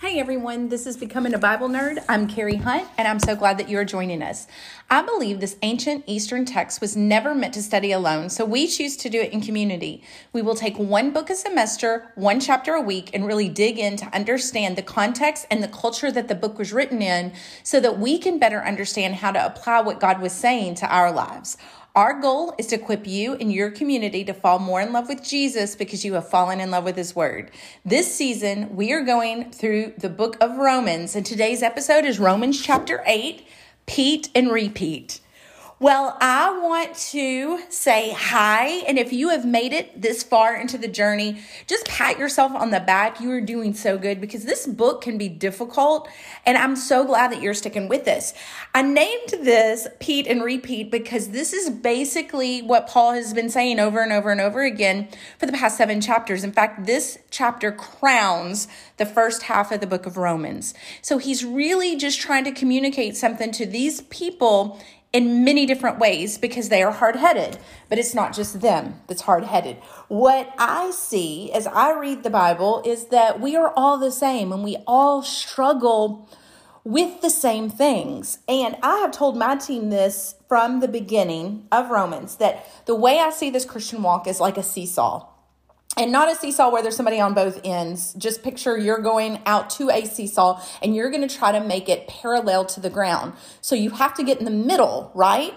Hey everyone, this is Becoming a Bible Nerd. I'm Carrie Hunt, and I'm so glad that you are joining us. I believe this ancient Eastern text was never meant to study alone, so we choose to do it in community. We will take one book a semester, one chapter a week, and really dig in to understand the context and the culture that the book was written in so that we can better understand how to apply what God was saying to our lives. Our goal is to equip you and your community to fall more in love with Jesus because you have fallen in love with his word. This season, we are going through the book of Romans, and today's episode is Romans chapter 8 Pete and Repeat. Well, I want to say hi. And if you have made it this far into the journey, just pat yourself on the back. You are doing so good because this book can be difficult. And I'm so glad that you're sticking with this. I named this Pete and Repeat because this is basically what Paul has been saying over and over and over again for the past seven chapters. In fact, this chapter crowns the first half of the book of Romans. So he's really just trying to communicate something to these people in many different ways because they are hard headed. But it's not just them that's hard headed. What I see as I read the Bible is that we are all the same and we all struggle with the same things. And I have told my team this from the beginning of Romans that the way I see this Christian walk is like a seesaw and not a seesaw where there's somebody on both ends. Just picture you're going out to a seesaw and you're going to try to make it parallel to the ground. So you have to get in the middle, right?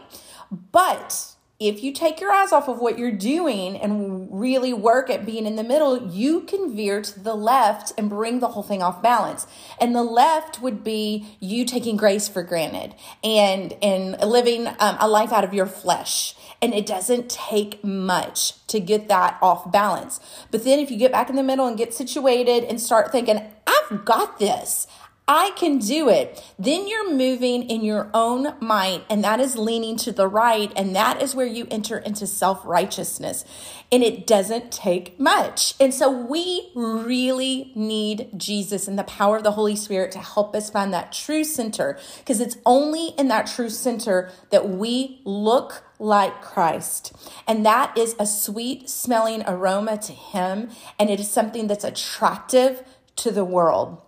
But if you take your eyes off of what you're doing and really work at being in the middle, you can veer to the left and bring the whole thing off balance. And the left would be you taking grace for granted and and living um, a life out of your flesh. And it doesn't take much to get that off balance. But then if you get back in the middle and get situated and start thinking, I've got this. I can do it. Then you're moving in your own mind, and that is leaning to the right, and that is where you enter into self righteousness. And it doesn't take much. And so we really need Jesus and the power of the Holy Spirit to help us find that true center, because it's only in that true center that we look like Christ. And that is a sweet smelling aroma to Him, and it is something that's attractive to the world.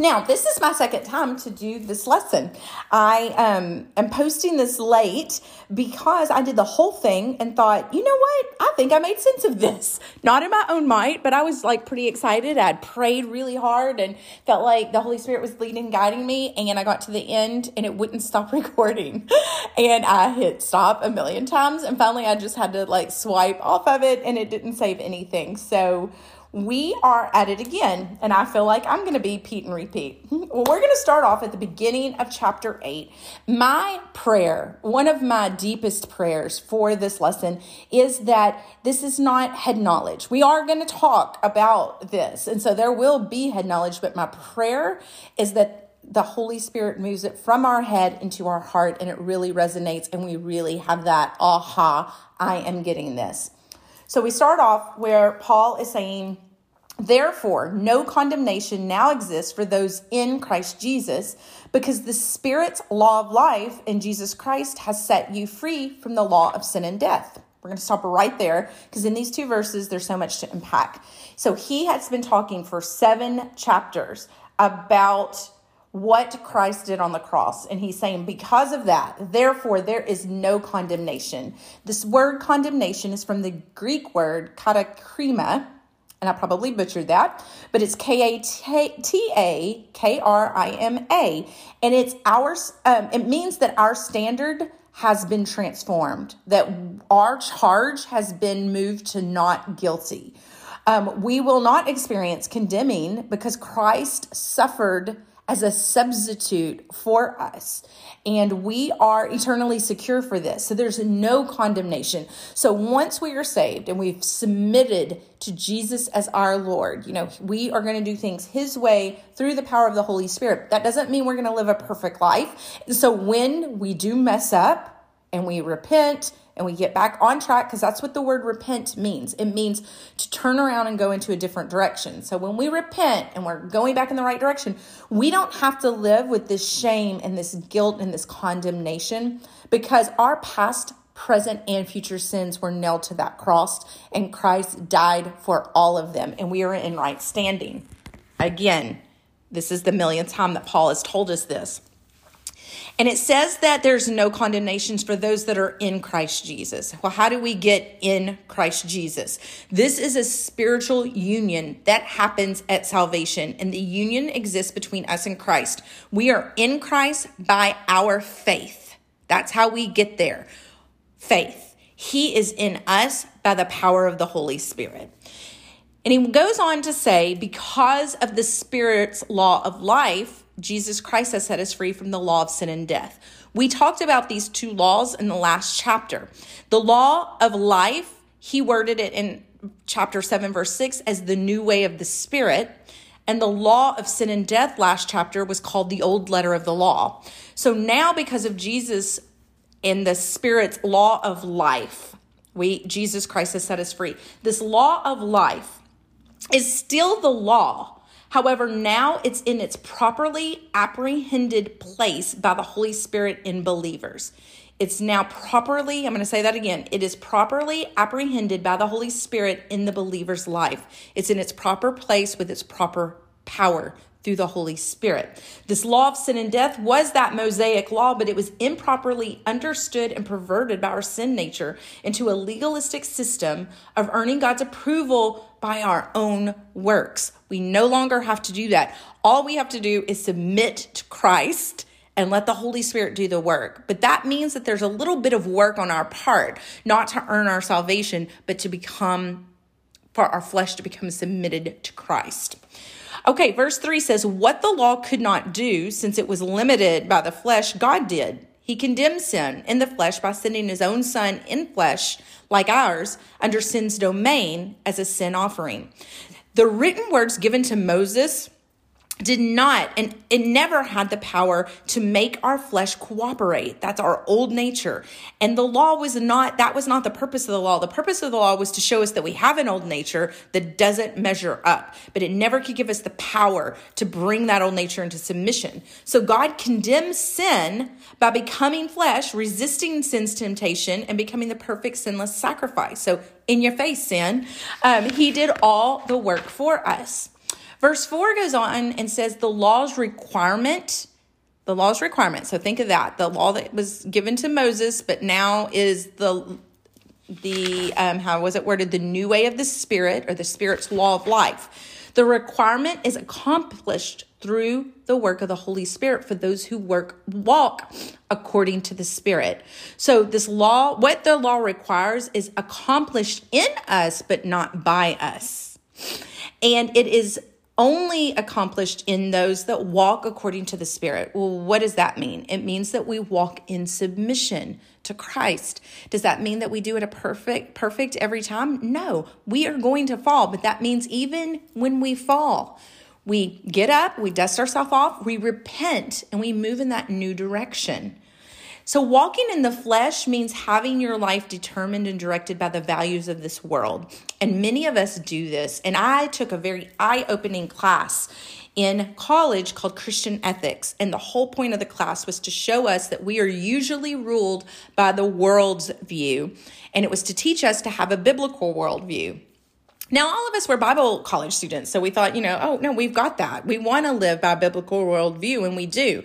Now, this is my second time to do this lesson. I um, am posting this late because I did the whole thing and thought, you know what? I think I made sense of this. Not in my own might, but I was like pretty excited. I'd prayed really hard and felt like the Holy Spirit was leading, guiding me. And I got to the end and it wouldn't stop recording. and I hit stop a million times. And finally, I just had to like swipe off of it and it didn't save anything. So, we are at it again, and I feel like I'm going to be Pete and repeat. Well, we're going to start off at the beginning of chapter 8. My prayer, one of my deepest prayers for this lesson, is that this is not head knowledge. We are going to talk about this, and so there will be head knowledge, but my prayer is that the Holy Spirit moves it from our head into our heart and it really resonates, and we really have that aha, I am getting this. So we start off where Paul is saying, Therefore, no condemnation now exists for those in Christ Jesus, because the Spirit's law of life in Jesus Christ has set you free from the law of sin and death. We're going to stop right there because in these two verses, there's so much to unpack. So he has been talking for seven chapters about what Christ did on the cross. And he's saying, because of that, therefore, there is no condemnation. This word condemnation is from the Greek word katakrima, and I probably butchered that, but it's K A T A K R I M A. And it's our, um, it means that our standard has been transformed, that our charge has been moved to not guilty. Um, we will not experience condemning because Christ suffered as a substitute for us. And we are eternally secure for this. So there's no condemnation. So once we are saved and we've submitted to Jesus as our Lord, you know, we are going to do things His way through the power of the Holy Spirit. That doesn't mean we're going to live a perfect life. So when we do mess up and we repent and we get back on track because that's what the word repent means. It means to turn around and go into a different direction. So when we repent and we're going back in the right direction, we don't have to live with this shame and this guilt and this condemnation because our past present and future sins were nailed to that cross, and Christ died for all of them, and we are in right standing. Again, This is the millionth time that Paul has told us this. And it says that there's no condemnations for those that are in Christ Jesus. Well, how do we get in Christ Jesus? This is a spiritual union that happens at salvation, and the union exists between us and Christ. We are in Christ by our faith. That's how we get there. Faith. He is in us by the power of the Holy Spirit. And he goes on to say, because of the Spirit's law of life, Jesus Christ has set us free from the law of sin and death. We talked about these two laws in the last chapter. The law of life, he worded it in chapter 7, verse 6 as the new way of the Spirit. And the law of sin and death last chapter was called the old letter of the law. So now, because of Jesus and the Spirit's law of life, we Jesus Christ has set us free. This law of life is still the law However, now it's in its properly apprehended place by the Holy Spirit in believers. It's now properly, I'm going to say that again. It is properly apprehended by the Holy Spirit in the believer's life. It's in its proper place with its proper power through the Holy Spirit. This law of sin and death was that Mosaic law, but it was improperly understood and perverted by our sin nature into a legalistic system of earning God's approval by our own works. We no longer have to do that. All we have to do is submit to Christ and let the Holy Spirit do the work. But that means that there's a little bit of work on our part, not to earn our salvation, but to become, for our flesh to become submitted to Christ. Okay, verse 3 says, What the law could not do, since it was limited by the flesh, God did. He condemned sin in the flesh by sending his own son in flesh, like ours, under sin's domain as a sin offering. The written words given to Moses did not and it never had the power to make our flesh cooperate. That's our old nature. And the law was not that was not the purpose of the law. The purpose of the law was to show us that we have an old nature that doesn't measure up. But it never could give us the power to bring that old nature into submission. So god condemns sin by becoming flesh resisting sin's temptation and becoming the perfect sinless sacrifice. So in your face sin. Um, he did all the work for us Verse 4 goes on and says the law's requirement, the law's requirement. So think of that. The law that was given to Moses, but now is the the um, how was it worded? The new way of the spirit or the spirit's law of life. The requirement is accomplished through the work of the Holy Spirit for those who work walk according to the Spirit. So this law, what the law requires is accomplished in us, but not by us. And it is only accomplished in those that walk according to the Spirit. Well, what does that mean? It means that we walk in submission to Christ. Does that mean that we do it a perfect perfect every time? No. We are going to fall, but that means even when we fall, we get up, we dust ourselves off, we repent, and we move in that new direction. So, walking in the flesh means having your life determined and directed by the values of this world. And many of us do this. And I took a very eye opening class in college called Christian Ethics. And the whole point of the class was to show us that we are usually ruled by the world's view. And it was to teach us to have a biblical worldview. Now, all of us were Bible college students, so we thought, you know, oh, no, we've got that. We want to live by biblical worldview, and we do.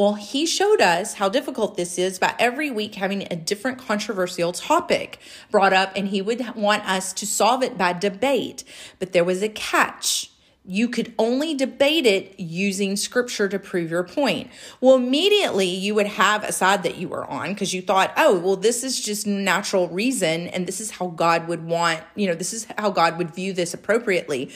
Well, he showed us how difficult this is by every week having a different controversial topic brought up, and he would want us to solve it by debate. But there was a catch. You could only debate it using scripture to prove your point. Well, immediately you would have a side that you were on because you thought, oh, well, this is just natural reason, and this is how God would want, you know, this is how God would view this appropriately.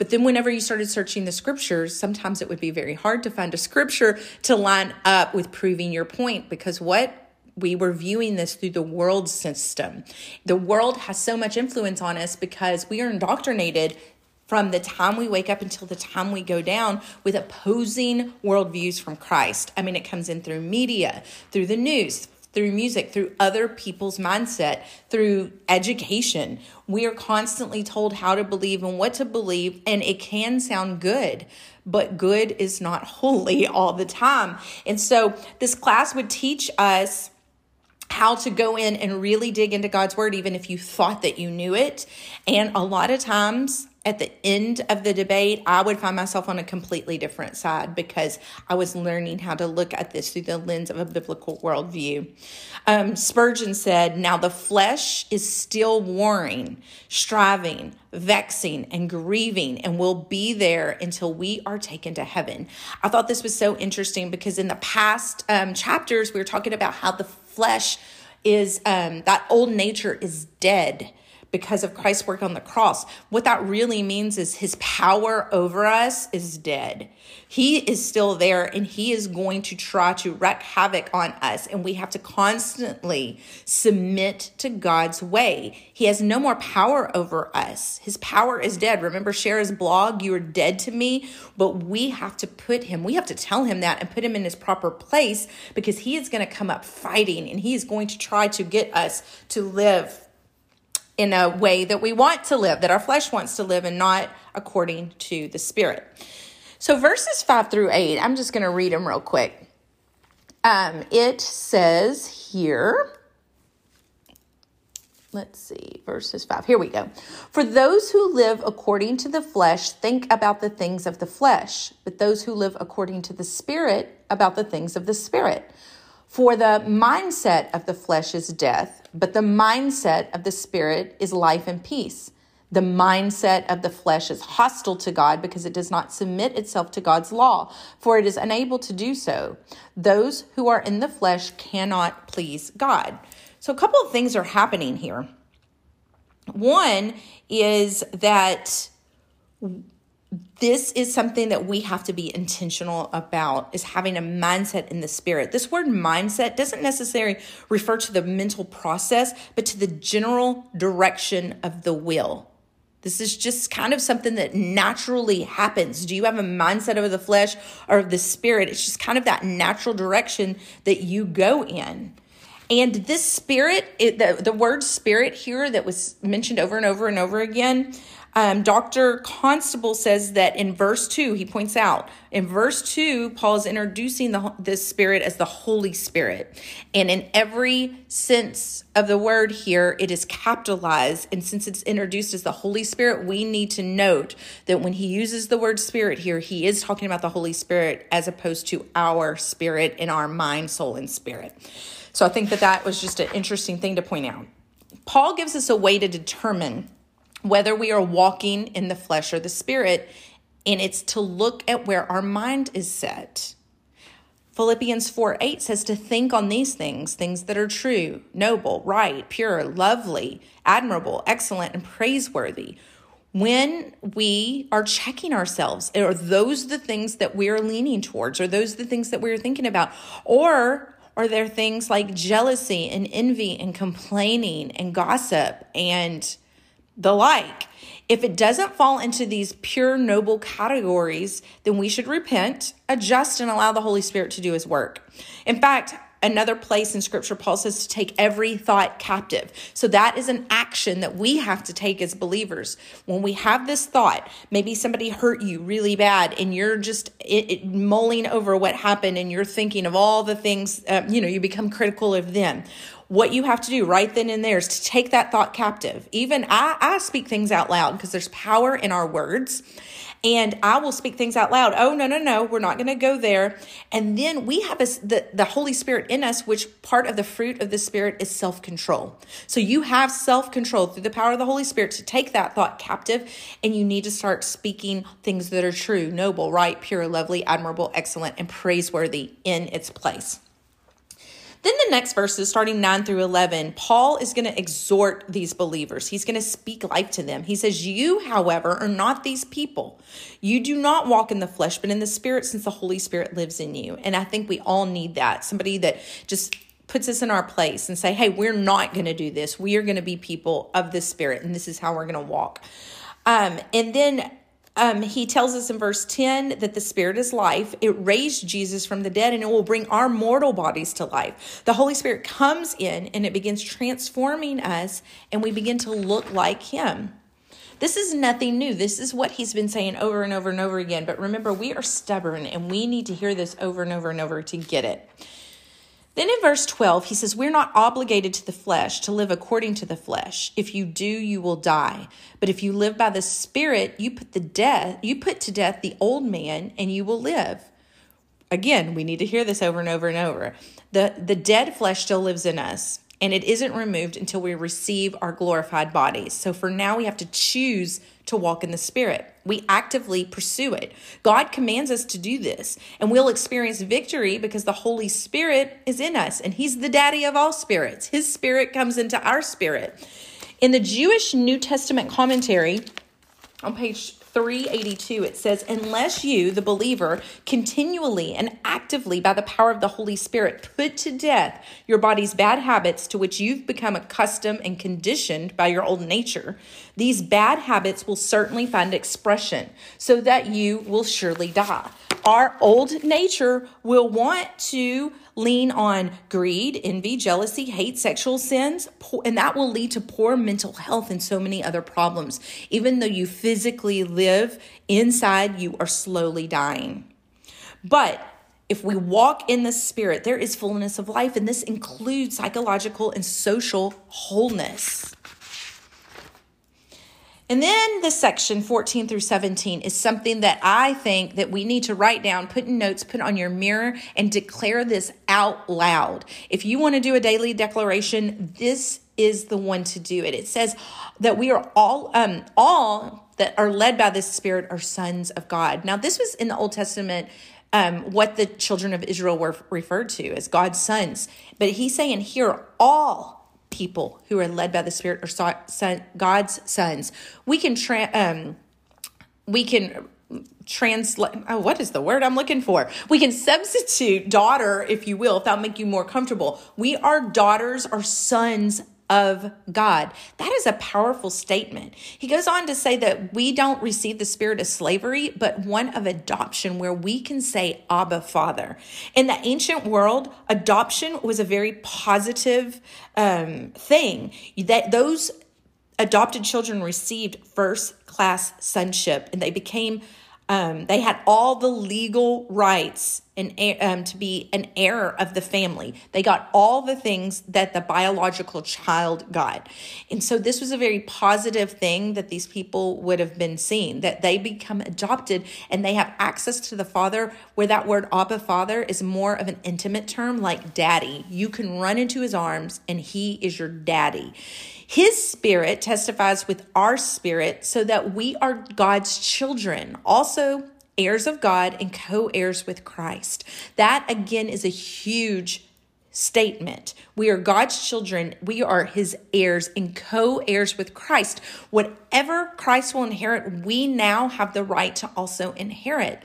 But then, whenever you started searching the scriptures, sometimes it would be very hard to find a scripture to line up with proving your point because what? We were viewing this through the world system. The world has so much influence on us because we are indoctrinated from the time we wake up until the time we go down with opposing worldviews from Christ. I mean, it comes in through media, through the news, through music, through other people's mindset, through education. We are constantly told how to believe and what to believe, and it can sound good, but good is not holy all the time. And so this class would teach us how to go in and really dig into God's word, even if you thought that you knew it. And a lot of times, at the end of the debate, I would find myself on a completely different side because I was learning how to look at this through the lens of a biblical worldview. Um, Spurgeon said, Now the flesh is still warring, striving, vexing, and grieving, and will be there until we are taken to heaven. I thought this was so interesting because in the past um, chapters, we were talking about how the flesh is, um, that old nature is dead because of Christ's work on the cross. What that really means is his power over us is dead. He is still there and he is going to try to wreak havoc on us. And we have to constantly submit to God's way. He has no more power over us. His power is dead. Remember Shara's blog, You are dead to me. But we have to put him, we have to tell him that and put him in his proper place because he is going to come up fighting and he is going to try to get us to live in a way that we want to live, that our flesh wants to live, and not according to the Spirit. So, verses 5 through 8, I'm just going to read them real quick. Um, it says here, let's see, verses 5. Here we go. For those who live according to the flesh think about the things of the flesh, but those who live according to the Spirit about the things of the Spirit. For the mindset of the flesh is death, but the mindset of the spirit is life and peace. The mindset of the flesh is hostile to God because it does not submit itself to God's law, for it is unable to do so. Those who are in the flesh cannot please God. So, a couple of things are happening here. One is that this is something that we have to be intentional about is having a mindset in the spirit this word mindset doesn't necessarily refer to the mental process but to the general direction of the will this is just kind of something that naturally happens. Do you have a mindset of the flesh or of the spirit? It's just kind of that natural direction that you go in. And this spirit, it, the, the word spirit here that was mentioned over and over and over again, um, Dr. Constable says that in verse 2, he points out, in verse 2, Paul is introducing the, the Spirit as the Holy Spirit. And in every sense of the word here, it is capitalized. And since it's introduced as the Holy Spirit, we need to note that when he uses the word Spirit here, he is talking about the Holy Spirit as opposed to our spirit in our mind, soul, and spirit. So I think that that was just an interesting thing to point out. Paul gives us a way to determine whether we are walking in the flesh or the spirit, and it's to look at where our mind is set. Philippians 4 8 says to think on these things, things that are true, noble, right, pure, lovely, admirable, excellent, and praiseworthy. When we are checking ourselves, are those the things that we're leaning towards? Are those the things that we're thinking about? Or are there things like jealousy and envy and complaining and gossip and the like. If it doesn't fall into these pure, noble categories, then we should repent, adjust, and allow the Holy Spirit to do his work. In fact, another place in scripture, Paul says to take every thought captive. So that is an action that we have to take as believers. When we have this thought, maybe somebody hurt you really bad and you're just it, it, mulling over what happened and you're thinking of all the things, uh, you know, you become critical of them what you have to do right then and there is to take that thought captive. Even I, I speak things out loud because there's power in our words. And I will speak things out loud. Oh, no, no, no, we're not going to go there. And then we have a, the, the Holy Spirit in us, which part of the fruit of the Spirit is self control. So you have self control through the power of the Holy Spirit to take that thought captive. And you need to start speaking things that are true, noble, right, pure, lovely, admirable, excellent, and praiseworthy in its place. Then the next verses, starting 9 through 11, Paul is going to exhort these believers. He's going to speak life to them. He says, You, however, are not these people. You do not walk in the flesh, but in the spirit, since the Holy Spirit lives in you. And I think we all need that. Somebody that just puts us in our place and say, hey, we're not going to do this. We are going to be people of the Spirit, and this is how we're going to walk. Um, and then um, he tells us in verse 10 that the Spirit is life. It raised Jesus from the dead and it will bring our mortal bodies to life. The Holy Spirit comes in and it begins transforming us, and we begin to look like Him. This is nothing new. This is what he's been saying over and over and over again. But remember, we are stubborn and we need to hear this over and over and over to get it. Then in verse 12, he says, We're not obligated to the flesh to live according to the flesh. If you do, you will die. But if you live by the Spirit, you put the death, you put to death the old man, and you will live. Again, we need to hear this over and over and over. The, the dead flesh still lives in us, and it isn't removed until we receive our glorified bodies. So for now, we have to choose to walk in the Spirit. We actively pursue it. God commands us to do this, and we'll experience victory because the Holy Spirit is in us, and He's the daddy of all spirits. His Spirit comes into our spirit. In the Jewish New Testament commentary, on page 382, it says, Unless you, the believer, continually and actively, by the power of the Holy Spirit, put to death your body's bad habits to which you've become accustomed and conditioned by your old nature, these bad habits will certainly find expression so that you will surely die. Our old nature will want to lean on greed, envy, jealousy, hate, sexual sins, and that will lead to poor mental health and so many other problems. Even though you physically live inside, you are slowly dying. But if we walk in the spirit, there is fullness of life, and this includes psychological and social wholeness. And then the section 14 through 17 is something that I think that we need to write down, put in notes, put on your mirror and declare this out loud. If you want to do a daily declaration, this is the one to do it. It says that we are all um all that are led by the spirit are sons of God. Now this was in the Old Testament um, what the children of Israel were referred to as God's sons. But he's saying here, all people who are led by the Spirit are son, God's sons. We can tra- um, we can translate oh, what is the word i'm looking for we can substitute daughter if you will if that'll make you more comfortable we are daughters or sons of God. That is a powerful statement. He goes on to say that we don't receive the spirit of slavery, but one of adoption where we can say, Abba, Father. In the ancient world, adoption was a very positive um, thing. That those adopted children received first class sonship and they became um, they had all the legal rights and um, to be an heir of the family. They got all the things that the biological child got, and so this was a very positive thing that these people would have been seeing that they become adopted and they have access to the father. Where that word "Abba," father, is more of an intimate term, like daddy. You can run into his arms, and he is your daddy. His spirit testifies with our spirit so that we are God's children, also heirs of God and co heirs with Christ. That again is a huge statement. We are God's children. We are his heirs and co heirs with Christ. Whatever Christ will inherit, we now have the right to also inherit.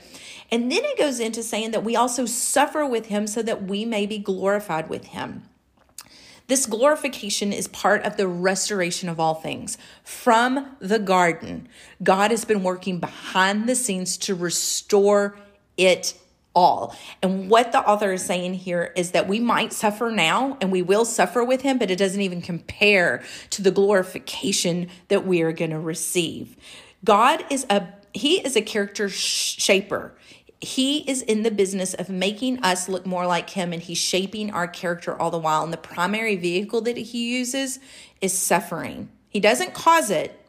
And then it goes into saying that we also suffer with him so that we may be glorified with him. This glorification is part of the restoration of all things. From the garden, God has been working behind the scenes to restore it all. And what the author is saying here is that we might suffer now and we will suffer with him, but it doesn't even compare to the glorification that we are going to receive. God is a he is a character shaper he is in the business of making us look more like him and he's shaping our character all the while. And the primary vehicle that he uses is suffering. He doesn't cause it,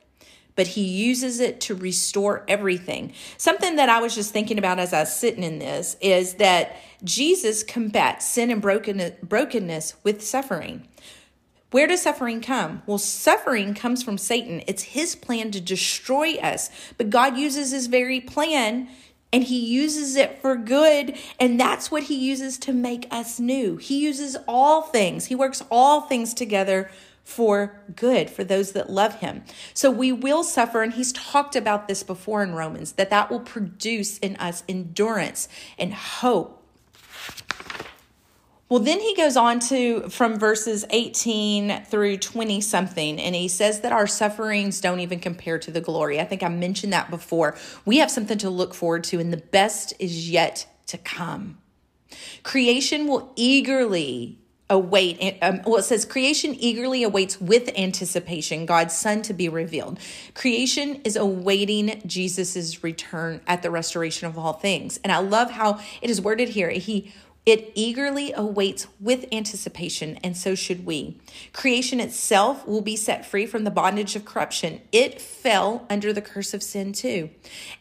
but he uses it to restore everything. Something that I was just thinking about as I was sitting in this is that Jesus combats sin and brokenness with suffering. Where does suffering come? Well, suffering comes from Satan. It's his plan to destroy us. But God uses his very plan and he uses it for good and that's what he uses to make us new. He uses all things. He works all things together for good for those that love him. So we will suffer and he's talked about this before in romans that that will produce in us endurance and hope well, then he goes on to from verses 18 through 20 something, and he says that our sufferings don't even compare to the glory. I think I mentioned that before. We have something to look forward to, and the best is yet to come. Creation will eagerly await um, well it says creation eagerly awaits with anticipation god's son to be revealed creation is awaiting jesus's return at the restoration of all things and i love how it is worded here he It eagerly awaits with anticipation, and so should we. Creation itself will be set free from the bondage of corruption. It fell under the curse of sin too.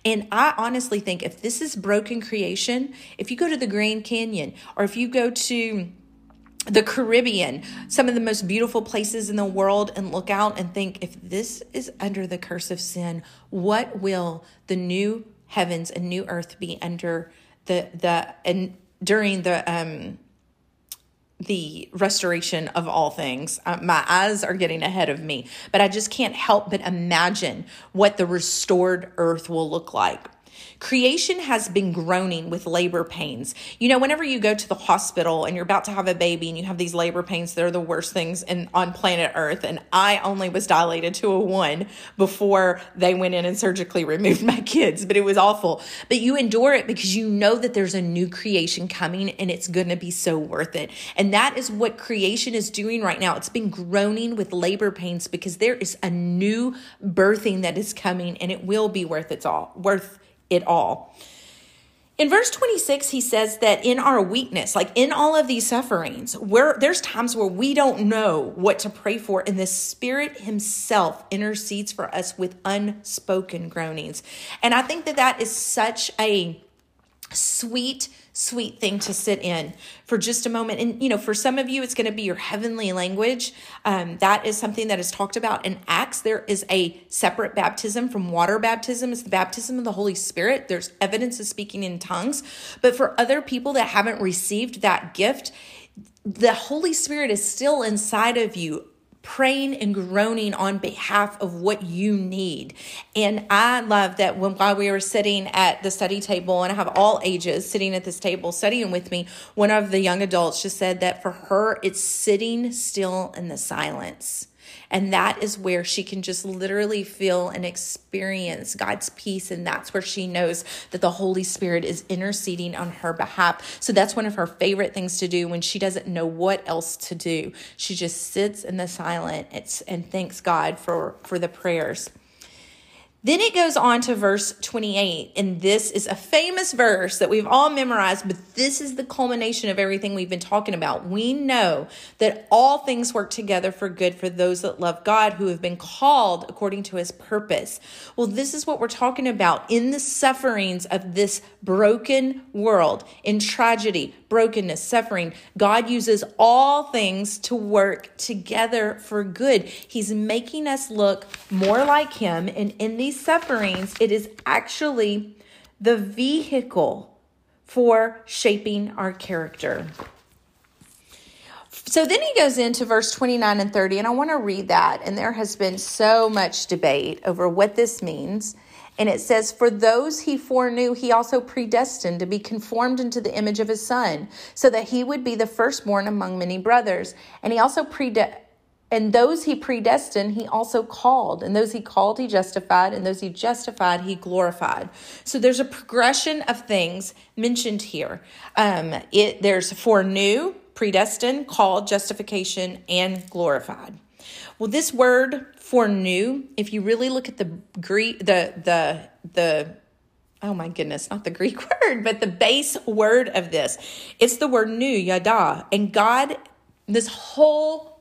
And I honestly think if this is broken creation, if you go to the Grand Canyon or if you go to the Caribbean, some of the most beautiful places in the world, and look out and think if this is under the curse of sin, what will the new heavens and new earth be under the the and during the um the restoration of all things. Uh, my eyes are getting ahead of me, but I just can't help but imagine what the restored earth will look like. Creation has been groaning with labor pains. You know, whenever you go to the hospital and you're about to have a baby and you have these labor pains, they're the worst things in, on planet Earth. And I only was dilated to a one before they went in and surgically removed my kids, but it was awful. But you endure it because you know that there's a new creation coming and it's going to be so worth it. And that is what creation is doing right now. It's been groaning with labor pains because there is a new birthing that is coming and it will be worth its all, worth it all. In verse 26, he says that in our weakness, like in all of these sufferings, where there's times where we don't know what to pray for, and the Spirit Himself intercedes for us with unspoken groanings. And I think that that is such a sweet sweet thing to sit in for just a moment. And you know for some of you it's going to be your heavenly language. Um, that is something that is talked about in acts. There is a separate baptism from water baptism. It's the baptism of the holy spirit. There's evidence of speaking in tongues. But for other people that haven't received that gift the holy spirit is still inside of you praying and groaning on behalf of what you need. And I love that when while we were sitting at the study table, and I have all ages sitting at this table studying with me, one of the young adults just said that for her, it's sitting still in the silence. And that is where she can just literally feel and experience God's peace. And that's where she knows that the Holy Spirit is interceding on her behalf. So that's one of her favorite things to do when she doesn't know what else to do. She just sits in the silence and thanks God for, for the prayers. Then it goes on to verse 28, and this is a famous verse that we've all memorized, but this is the culmination of everything we've been talking about. We know that all things work together for good for those that love God, who have been called according to his purpose. Well, this is what we're talking about in the sufferings of this broken world, in tragedy, brokenness, suffering. God uses all things to work together for good. He's making us look more like him, and in these sufferings, it is actually the vehicle for shaping our character. So then he goes into verse 29 and 30, and I want to read that. And there has been so much debate over what this means. And it says, For those he foreknew, he also predestined to be conformed into the image of his son, so that he would be the firstborn among many brothers. And he also predestined and those he predestined, he also called. And those he called, he justified. And those he justified, he glorified. So there's a progression of things mentioned here. Um, it there's foreknew, predestined, called, justification, and glorified. Well, this word foreknew, if you really look at the Greek, the the the oh my goodness, not the Greek word, but the base word of this, it's the word knew, yada. And God, this whole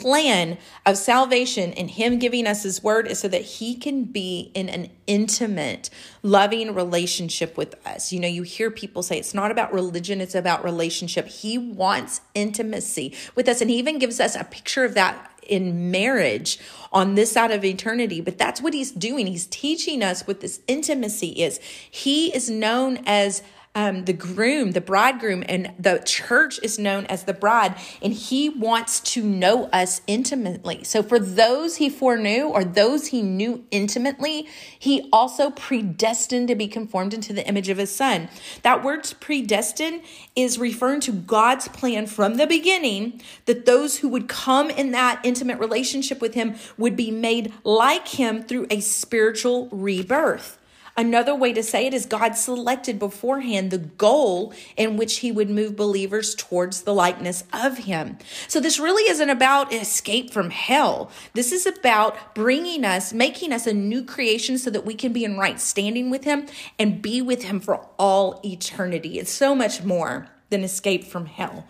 plan of salvation and Him giving us His word is so that He can be in an intimate, loving relationship with us. You know, you hear people say it's not about religion, it's about relationship. He wants intimacy with us, and He even gives us a picture of that in marriage on this side of eternity but that's what he's doing he's teaching us what this intimacy is he is known as um, the groom, the bridegroom, and the church is known as the bride, and he wants to know us intimately. So, for those he foreknew or those he knew intimately, he also predestined to be conformed into the image of his son. That word predestined is referring to God's plan from the beginning that those who would come in that intimate relationship with him would be made like him through a spiritual rebirth. Another way to say it is God selected beforehand the goal in which he would move believers towards the likeness of him. So this really isn't about escape from hell. This is about bringing us, making us a new creation so that we can be in right standing with him and be with him for all eternity. It's so much more. than escape from hell.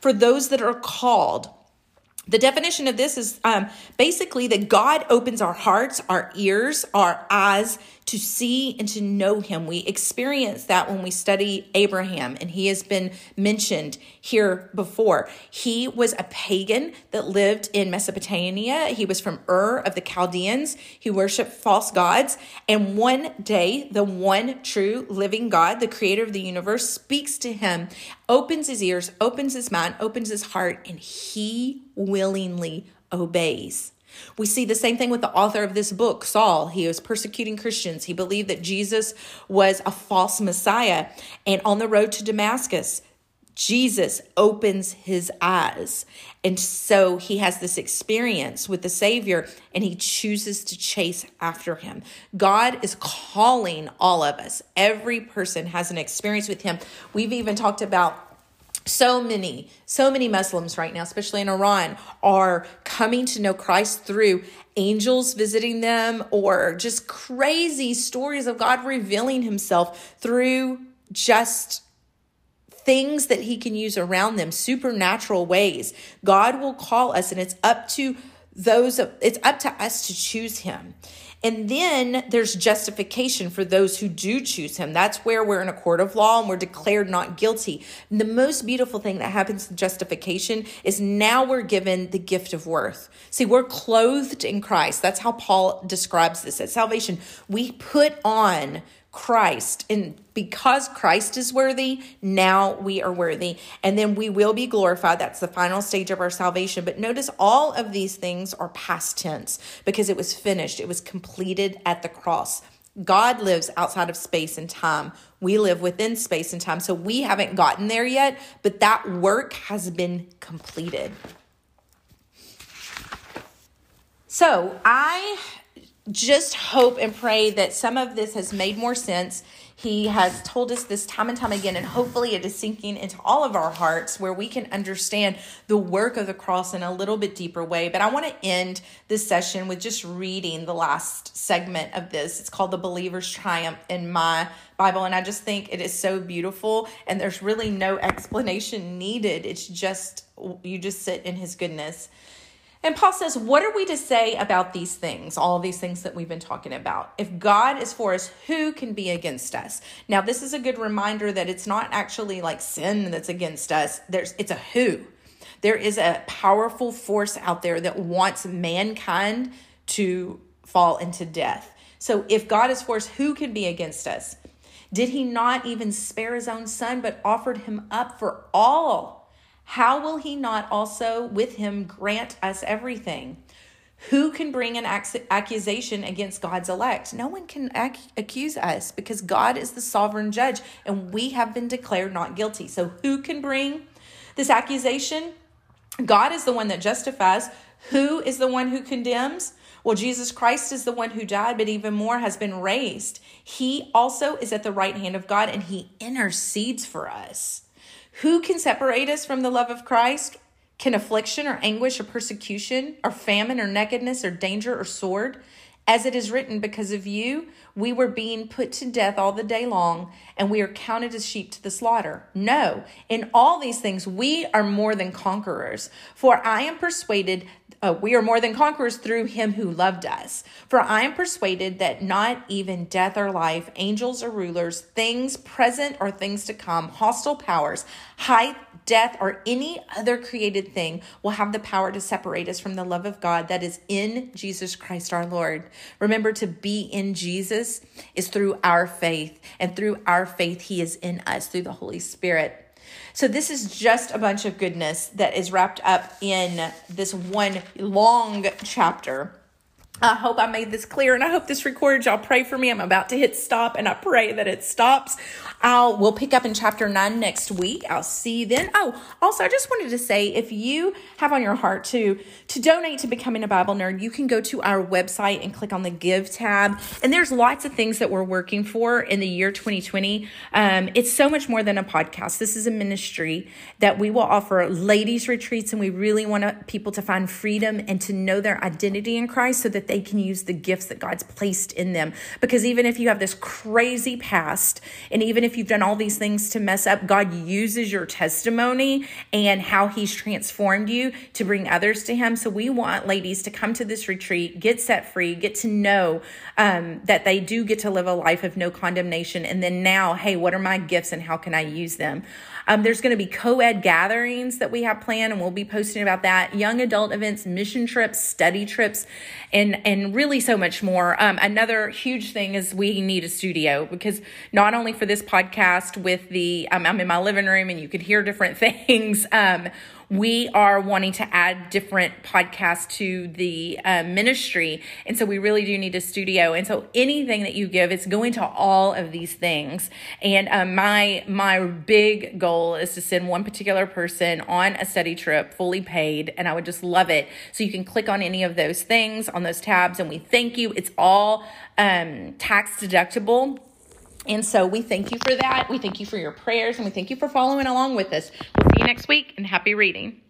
For those that are called, the definition of this is um, basically that God opens our hearts, our ears, our eyes to see and to know him. We experience that when we study Abraham, and he has been mentioned here before. He was a pagan that lived in Mesopotamia. He was from Ur of the Chaldeans. He worshiped false gods. And one day, the one true living God, the creator of the universe, speaks to him, opens his ears, opens his mind, opens his heart, and he willingly obeys. We see the same thing with the author of this book, Saul. He was persecuting Christians. He believed that Jesus was a false Messiah. And on the road to Damascus, Jesus opens his eyes. And so he has this experience with the Savior and he chooses to chase after him. God is calling all of us. Every person has an experience with him. We've even talked about so many, so many Muslims right now, especially in Iran, are coming to know Christ through angels visiting them or just crazy stories of God revealing himself through just things that he can use around them, supernatural ways. God will call us, and it's up to those, it's up to us to choose him. And then there's justification for those who do choose him. That's where we're in a court of law and we're declared not guilty. And the most beautiful thing that happens in justification is now we're given the gift of worth. See, we're clothed in Christ. That's how Paul describes this at salvation. We put on Christ. And because Christ is worthy, now we are worthy. And then we will be glorified. That's the final stage of our salvation. But notice all of these things are past tense because it was finished, it was completed at the cross. God lives outside of space and time. We live within space and time. So we haven't gotten there yet, but that work has been completed. So I just hope and pray that some of this has made more sense. He has told us this time and time again, and hopefully it is sinking into all of our hearts where we can understand the work of the cross in a little bit deeper way. But I want to end this session with just reading the last segment of this. It's called The Believer's Triumph in my Bible, and I just think it is so beautiful, and there's really no explanation needed. It's just, you just sit in His goodness. And Paul says, What are we to say about these things, all these things that we've been talking about? If God is for us, who can be against us? Now, this is a good reminder that it's not actually like sin that's against us, There's, it's a who. There is a powerful force out there that wants mankind to fall into death. So, if God is for us, who can be against us? Did he not even spare his own son, but offered him up for all? How will he not also with him grant us everything? Who can bring an accusation against God's elect? No one can ac- accuse us because God is the sovereign judge and we have been declared not guilty. So, who can bring this accusation? God is the one that justifies. Who is the one who condemns? Well, Jesus Christ is the one who died, but even more has been raised. He also is at the right hand of God and he intercedes for us. Who can separate us from the love of Christ? Can affliction or anguish or persecution or famine or nakedness or danger or sword? As it is written, because of you, we were being put to death all the day long, and we are counted as sheep to the slaughter. No, in all these things, we are more than conquerors. For I am persuaded uh, we are more than conquerors through him who loved us. For I am persuaded that not even death or life, angels or rulers, things present or things to come, hostile powers, height, death, or any other created thing will have the power to separate us from the love of God that is in Jesus Christ our Lord. Remember, to be in Jesus is through our faith, and through our faith, He is in us through the Holy Spirit. So, this is just a bunch of goodness that is wrapped up in this one long chapter. I hope I made this clear and I hope this recorded. Y'all pray for me. I'm about to hit stop and I pray that it stops. I'll we'll pick up in chapter 9 next week. I'll see you then. Oh, also I just wanted to say if you have on your heart to to donate to becoming a Bible nerd, you can go to our website and click on the give tab. And there's lots of things that we're working for in the year 2020. Um, it's so much more than a podcast. This is a ministry that we will offer ladies retreats and we really want people to find freedom and to know their identity in Christ so that they can use the gifts that God's placed in them. Because even if you have this crazy past, and even if you've done all these things to mess up, God uses your testimony and how He's transformed you to bring others to Him. So we want ladies to come to this retreat, get set free, get to know um, that they do get to live a life of no condemnation. And then now, hey, what are my gifts and how can I use them? Um, there's going to be co ed gatherings that we have planned, and we'll be posting about that. Young adult events, mission trips, study trips, and and really so much more. Um, another huge thing is we need a studio because not only for this podcast with the um, I'm in my living room and you could hear different things. We are wanting to add different podcasts to the uh, ministry. And so we really do need a studio. And so anything that you give, it's going to all of these things. And um, my, my big goal is to send one particular person on a study trip fully paid. And I would just love it. So you can click on any of those things on those tabs and we thank you. It's all um, tax deductible. And so we thank you for that. We thank you for your prayers and we thank you for following along with us. We'll see you next week and happy reading.